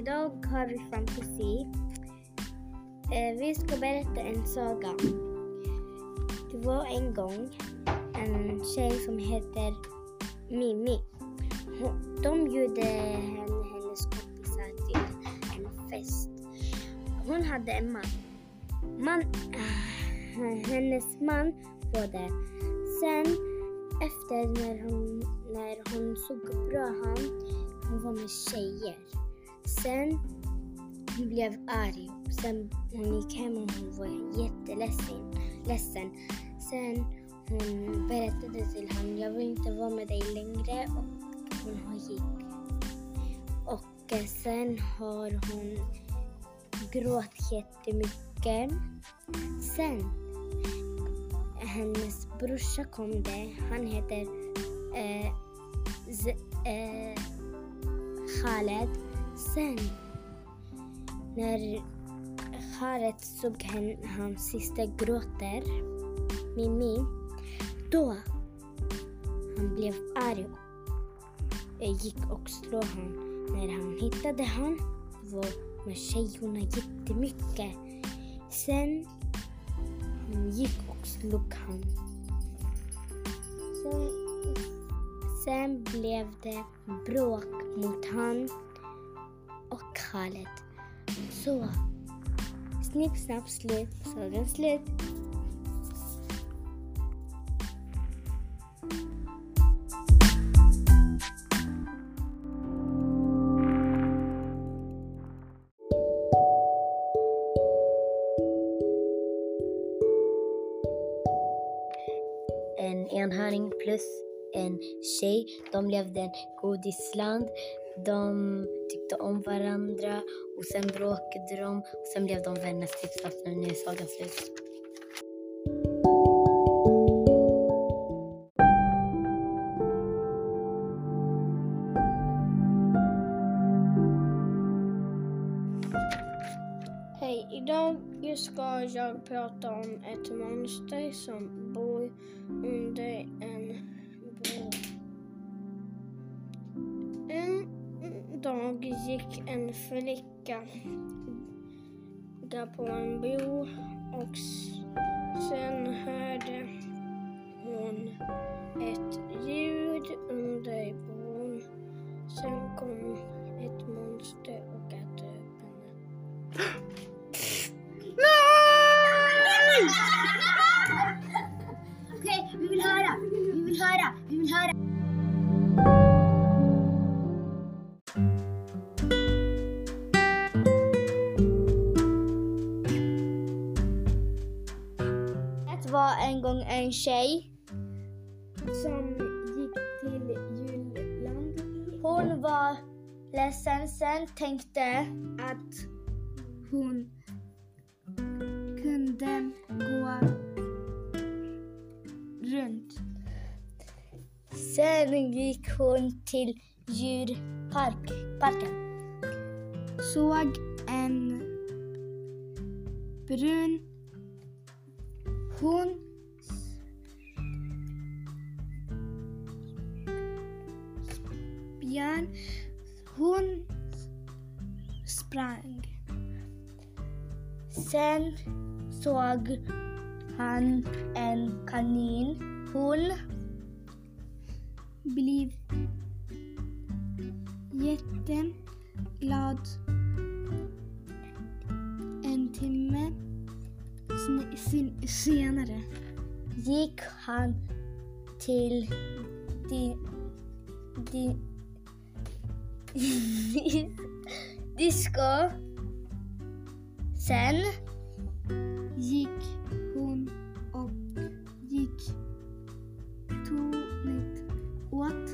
idag har vi fantasi. Eh, vi ska berätta en saga. Det var en gång en tjej som heter Mimi. De bjöd henne, hennes kompisar till en fest. Hon hade en man. man eh, hennes man var där. Sen efter när hon, när hon såg bra han, hon var med tjejer. Sen hon blev arg. Sen hon gick hem och hon var jätteledsen. Ledsen. Sen hon berättade till honom, jag vill inte vara med dig längre och hon gick. Och eh, sen har hon gråtit jättemycket. Sen hennes brorsa kom det. Han heter eh, Z, eh, Khaled. Sen när Haret såg henne, hans syster gråter, Mimi, då han blev arg och gick och slog honom. När han hittade han var med tjejerna jättemycket. Sen han gick och slog han. Sen, sen blev det bråk mot han och Så, snipp, snapp, slut, sagan slut. en enhörning plus en tjej. De levde i en godisland. De tyckte om varandra och sen bråkade de och sen blev de vänner typ tills snabbt när nu är sagan slut. Hej, idag ska jag prata om ett monster som bor under en dag gick en flicka där på en bro och sen hörde hon ett en gång en tjej som gick till julland. Hon var ledsen sen tänkte att hon kunde gå runt. Sen gick hon till djurparken. Såg en brun hon björn. Hon sprang. Sen såg han en kanin. Hon blev jätteglad. En timme sen- sen- senare gick han till din, din disco. Sen gick hon och gick tog, åt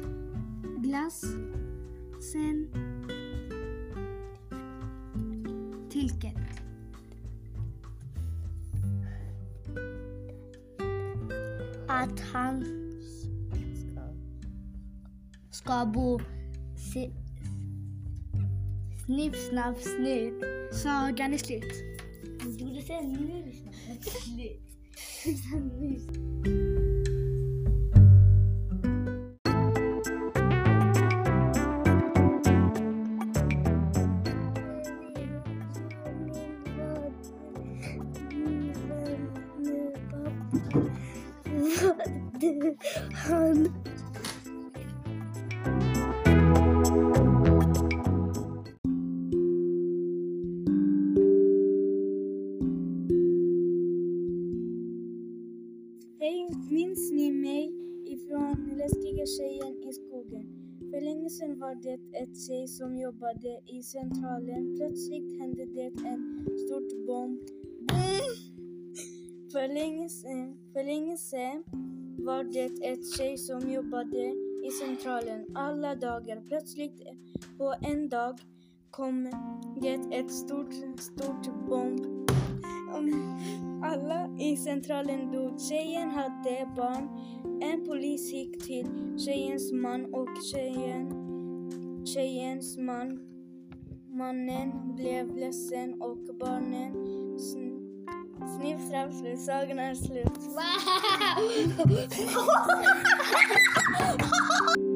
glass. Sen tilket. att han ska bo Snipp, snapp, snitt. Sagan är slut. Du borde säga nu, snapp, snitt. Vad du hann För länge sedan var det ett tjej som jobbade i centralen. Plötsligt hände det en stort bomb. Mm. För länge sedan, för länge sedan var det ett tjej som jobbade i centralen alla dagar. Plötsligt på en dag kom det ett stort, stort bomb. Alla i centralen dog. Tjejen hade barn. En polis gick till tjejens man och tjejen, tjejens man, mannen blev ledsen och barnen sn, snapp, slut. Sagan är slut. Wow!